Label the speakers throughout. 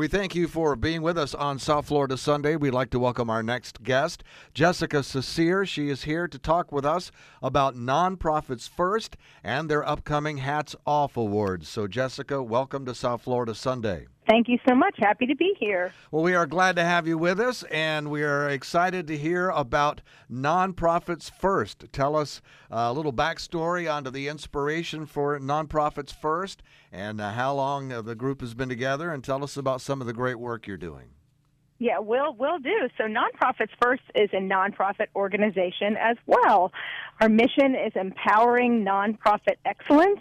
Speaker 1: We thank you for being with us on South Florida Sunday. We'd like to welcome our next guest, Jessica Cecere. She is here to talk with us about Nonprofits First and their upcoming Hats Off Awards. So, Jessica, welcome to South Florida Sunday.
Speaker 2: Thank you so much. Happy to be here.
Speaker 1: Well, we are glad to have you with us, and we are excited to hear about Nonprofits First. Tell us a little backstory onto the inspiration for Nonprofits First and uh, how long the group has been together, and tell us about some of the great work you're doing.
Speaker 2: Yeah, we'll we'll do. So Nonprofits First is a nonprofit organization as well. Our mission is empowering nonprofit excellence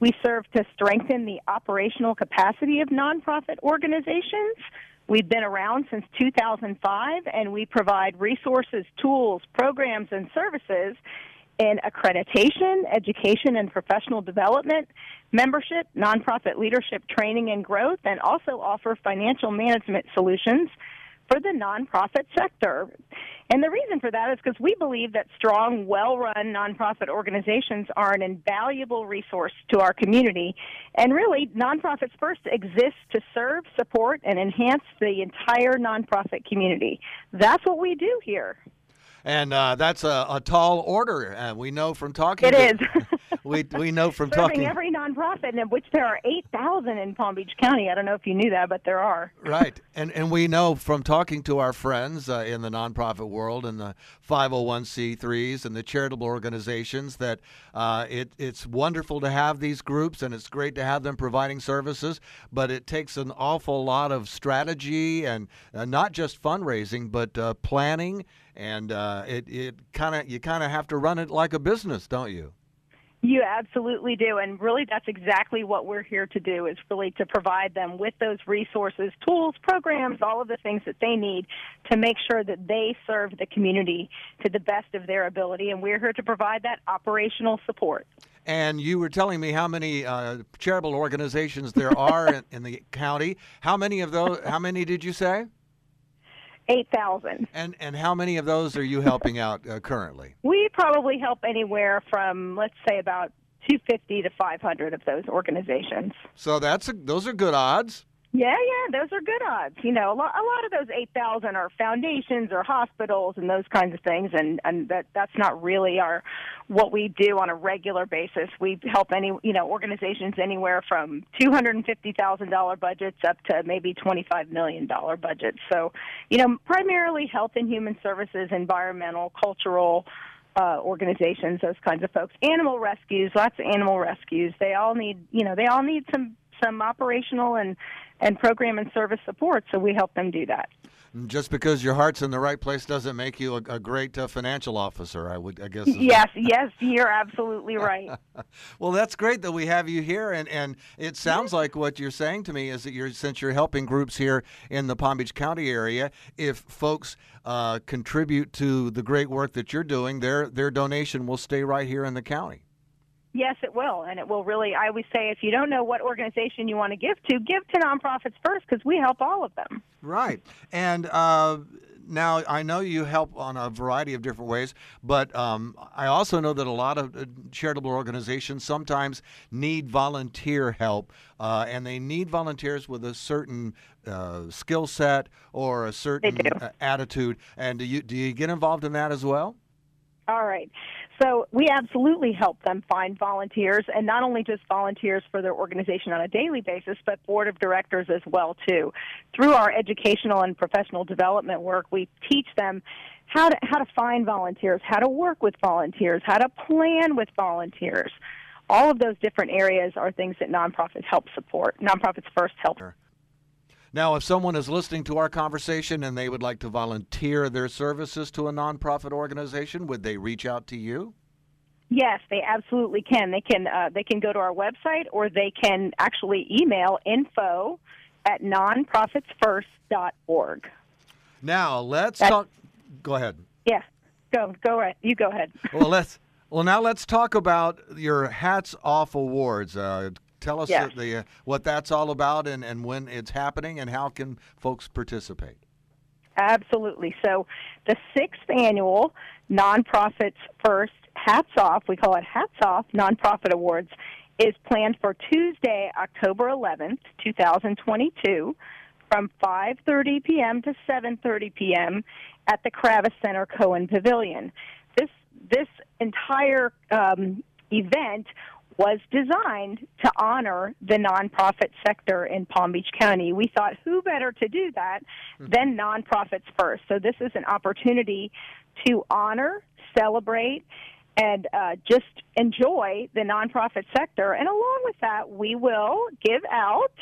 Speaker 2: we serve to strengthen the operational capacity of nonprofit organizations. We've been around since 2005 and we provide resources, tools, programs, and services in accreditation, education and professional development, membership, nonprofit leadership training and growth, and also offer financial management solutions for the nonprofit sector. And the reason for that is because we believe that strong, well run nonprofit organizations are an invaluable resource to our community. And really, Nonprofits First exists to serve, support, and enhance the entire nonprofit community. That's what we do here
Speaker 1: and uh, that's a, a, tall order. Uh, we know from talking.
Speaker 2: It
Speaker 1: to,
Speaker 2: is.
Speaker 1: we we know from
Speaker 2: Serving
Speaker 1: talking.
Speaker 2: every nonprofit, in which there are eight thousand in Palm Beach County. I don't know if you knew that, but there are.
Speaker 1: right, and and we know from talking to our friends uh, in the nonprofit world and the 501c3s and the charitable organizations that uh, it it's wonderful to have these groups and it's great to have them providing services, but it takes an awful lot of strategy and uh, not just fundraising, but uh, planning and uh, it it kind of you kind of have to run it like a business, don't you?
Speaker 2: You absolutely do, and really, that's exactly what we're here to do. Is really to provide them with those resources, tools, programs, all of the things that they need to make sure that they serve the community to the best of their ability, and we're here to provide that operational support.
Speaker 1: And you were telling me how many uh, charitable organizations there are in, in the county. How many of those? How many did you say?
Speaker 2: Eight thousand.
Speaker 1: And and how many of those are you helping out uh, currently?
Speaker 2: We probably help anywhere from let's say about 250 to 500 of those organizations.
Speaker 1: So that's a, those are good odds.
Speaker 2: Yeah, yeah, those are good odds. You know, a lot, a lot of those 8,000 are foundations or hospitals and those kinds of things, and and that that's not really our what we do on a regular basis. We help any you know organizations anywhere from $250,000 budgets up to maybe 25 million dollar budgets. So, you know, primarily health and human services, environmental, cultural. Uh, organizations, those kinds of folks. Animal rescues, lots of animal rescues. They all need, you know, they all need some some operational and and program and service support. So we help them do that.
Speaker 1: Just because your heart's in the right place doesn't make you a, a great uh, financial officer. I would, I guess.
Speaker 2: Yes, yes, you're absolutely right.
Speaker 1: well, that's great that we have you here, and and it sounds like what you're saying to me is that you're since you're helping groups here in the Palm Beach County area, if folks uh, contribute to the great work that you're doing, their their donation will stay right here in the county.
Speaker 2: Yes, it will, and it will really. I always say, if you don't know what organization you want to give to, give to nonprofits first because we help all of them.
Speaker 1: Right, and uh, now I know you help on a variety of different ways, but um, I also know that a lot of uh, charitable organizations sometimes need volunteer help, uh, and they need volunteers with a certain uh, skill set or a certain uh, attitude. And do you do you get involved in that as well?
Speaker 2: All right. So we absolutely help them find volunteers, and not only just volunteers for their organization on a daily basis, but board of directors as well too. Through our educational and professional development work, we teach them how to how to find volunteers, how to work with volunteers, how to plan with volunteers. All of those different areas are things that nonprofits help support. Nonprofits first help.
Speaker 1: Now, if someone is listening to our conversation and they would like to volunteer their services to a nonprofit organization, would they reach out to you?
Speaker 2: Yes, they absolutely can. They can uh, they can go to our website or they can actually email info at nonprofitsfirst.org.
Speaker 1: Now let's That's, talk. Go ahead.
Speaker 2: Yeah, go go right. You go ahead.
Speaker 1: well, let's well now let's talk about your hats off awards. Uh, Tell us yes. the, uh, what that's all about and, and when it's happening and how can folks participate.
Speaker 2: Absolutely. So, the sixth annual Nonprofits First Hats Off, we call it Hats Off Nonprofit Awards, is planned for Tuesday, October 11th, 2022, from 5:30 p.m. to 7:30 p.m. at the Kravis Center Cohen Pavilion. This this entire um, event was designed to honor the nonprofit sector in Palm Beach County. We thought, who better to do that than nonprofits first? So this is an opportunity to honor, celebrate, and uh, just enjoy the nonprofit sector. And along with that, we will give out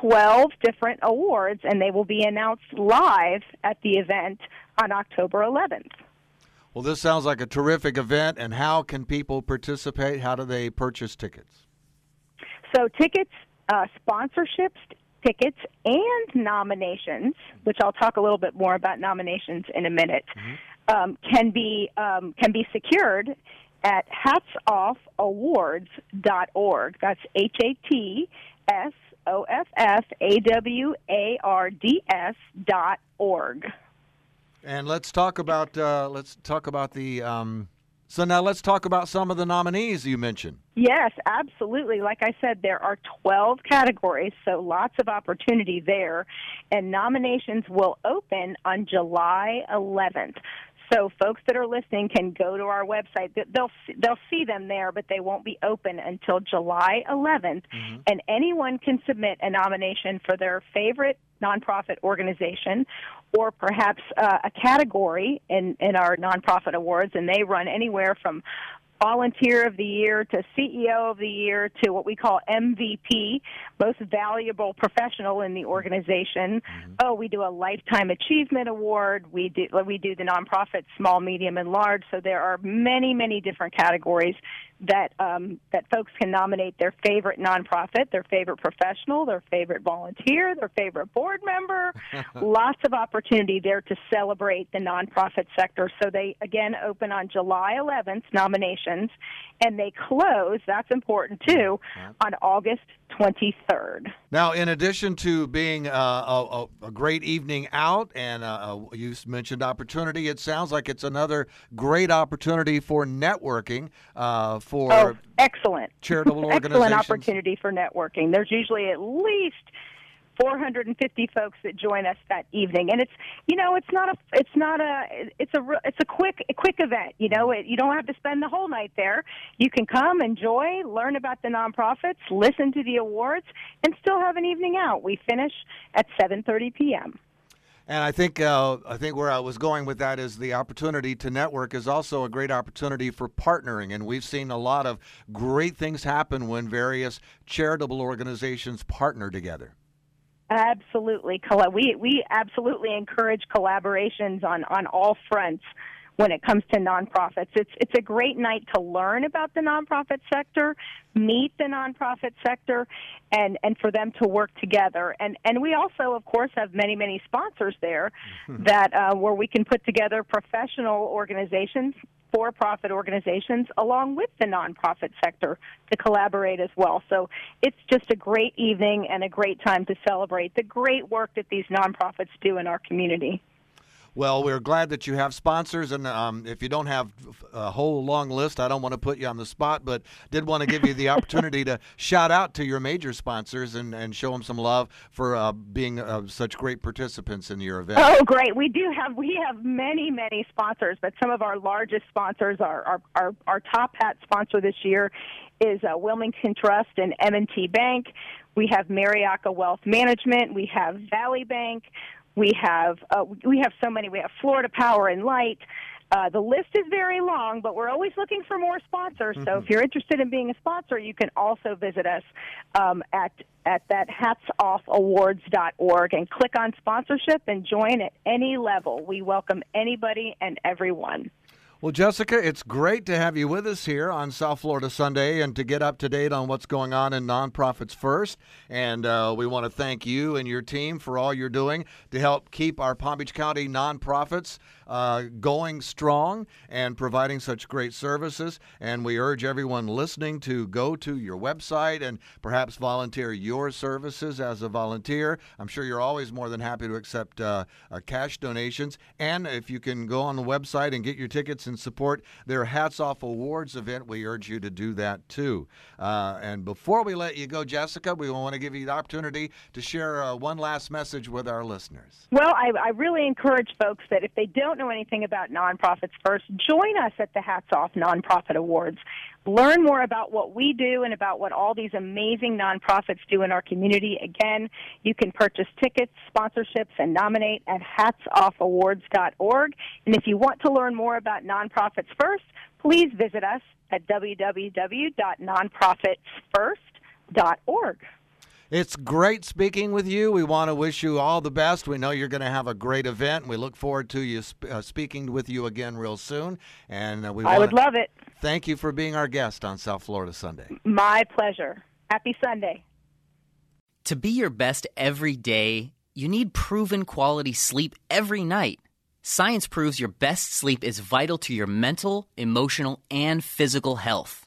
Speaker 2: 12 different awards, and they will be announced live at the event on October 11th.
Speaker 1: Well, this sounds like a terrific event. And how can people participate? How do they purchase tickets?
Speaker 2: So, tickets, uh, sponsorships, tickets, and nominations, which I'll talk a little bit more about nominations in a minute, um, can be um, can be secured at hatsoffawards.org. That's H A T S O F F A W A R D S dot org.
Speaker 1: And let's talk about uh, let's talk about the. Um, so now let's talk about some of the nominees you mentioned.
Speaker 2: Yes, absolutely. Like I said, there are 12 categories, so lots of opportunity there. And nominations will open on July 11th. So folks that are listening can go to our website. They'll they'll see them there, but they won't be open until July 11th. And anyone can submit a nomination for their favorite nonprofit organization, or perhaps uh, a category in in our nonprofit awards. And they run anywhere from volunteer of the year to CEO of the year to what we call MVP, most valuable professional in the organization. Oh, we do a lifetime achievement award. We do we do the nonprofit small, medium, and large. So there are many, many different categories that um, that folks can nominate their favorite nonprofit, their favorite professional, their favorite volunteer, their favorite board member. Lots of opportunity there to celebrate the nonprofit sector. So they again open on July 11th nominations, and they close. That's important too on August 23rd.
Speaker 1: Now, in addition to being uh, a, a, great evening out, and uh, uh, you mentioned opportunity, it sounds like it's another great opportunity for networking uh, for
Speaker 2: Oh, excellent.
Speaker 1: charitable
Speaker 2: excellent
Speaker 1: organizations.
Speaker 2: opportunity for networking. There's usually at least 450 folks that join us that evening, and it's you know it's not a it's not a it's a it's a quick a quick event. You know, it, you don't have to spend the whole night there. You can come, enjoy, learn about the nonprofits, listen to the awards, and still have an evening out. We finish at 7:30 p.m.
Speaker 1: And I think uh, I think where I was going with that is the opportunity to network is also a great opportunity for partnering, and we've seen a lot of great things happen when various charitable organizations partner together.
Speaker 2: Absolutely, we we absolutely encourage collaborations on on all fronts when it comes to nonprofits. It's it's a great night to learn about the nonprofit sector, meet the nonprofit sector, and and for them to work together. And and we also, of course, have many many sponsors there that uh, where we can put together professional organizations. For profit organizations, along with the nonprofit sector, to collaborate as well. So it's just a great evening and a great time to celebrate the great work that these nonprofits do in our community.
Speaker 1: Well, we're glad that you have sponsors, and um, if you don't have a whole long list, I don't want to put you on the spot, but did want to give you the opportunity to shout out to your major sponsors and, and show them some love for uh, being uh, such great participants in your event.
Speaker 2: Oh, great! We do have we have many many sponsors, but some of our largest sponsors are our our, our top hat sponsor this year is uh, Wilmington Trust and M&T Bank. We have Mariaca Wealth Management. We have Valley Bank. We have uh, we have so many. We have Florida Power and Light. Uh, the list is very long, but we're always looking for more sponsors. So if you're interested in being a sponsor, you can also visit us um, at at that hatsoffawards.org and click on sponsorship and join at any level. We welcome anybody and everyone.
Speaker 1: Well, Jessica, it's great to have you with us here on South Florida Sunday and to get up to date on what's going on in Nonprofits First. And uh, we want to thank you and your team for all you're doing to help keep our Palm Beach County nonprofits uh, going strong and providing such great services. And we urge everyone listening to go to your website and perhaps volunteer your services as a volunteer. I'm sure you're always more than happy to accept uh, uh, cash donations. And if you can go on the website and get your tickets and support their Hats Off Awards event, we urge you to do that too. Uh, and before we let you go, Jessica, we want to give you the opportunity to share uh, one last message with our listeners.
Speaker 2: Well, I, I really encourage folks that if they don't know anything about nonprofits first, join us at the Hats Off Nonprofit Awards. Learn more about what we do and about what all these amazing nonprofits do in our community. Again, you can purchase tickets, sponsorships, and nominate at hatsoffawards.org. And if you want to learn more about nonprofits first, please visit us at www.nonprofitsfirst.org.
Speaker 1: It's great speaking with you. We want to wish you all the best. We know you're going to have a great event. We look forward to you sp- uh, speaking with you again real soon. And uh, we
Speaker 2: I would love it.
Speaker 1: Thank you for being our guest on South Florida Sunday.
Speaker 2: My pleasure. Happy Sunday.
Speaker 3: To be your best every day, you need proven quality sleep every night. Science proves your best sleep is vital to your mental, emotional, and physical health.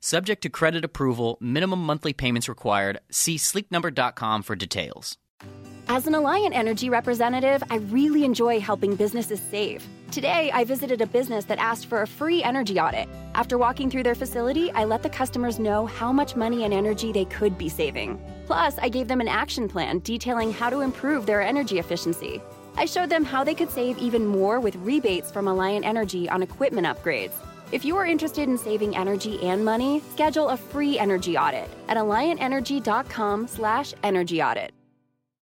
Speaker 3: Subject to credit approval, minimum monthly payments required. See sleepnumber.com for details.
Speaker 4: As an Alliant Energy representative, I really enjoy helping businesses save. Today, I visited a business that asked for a free energy audit. After walking through their facility, I let the customers know how much money and energy they could be saving. Plus, I gave them an action plan detailing how to improve their energy efficiency. I showed them how they could save even more with rebates from Alliant Energy on equipment upgrades. If you are interested in saving energy and money, schedule a free energy audit at alliantenergy.com slash.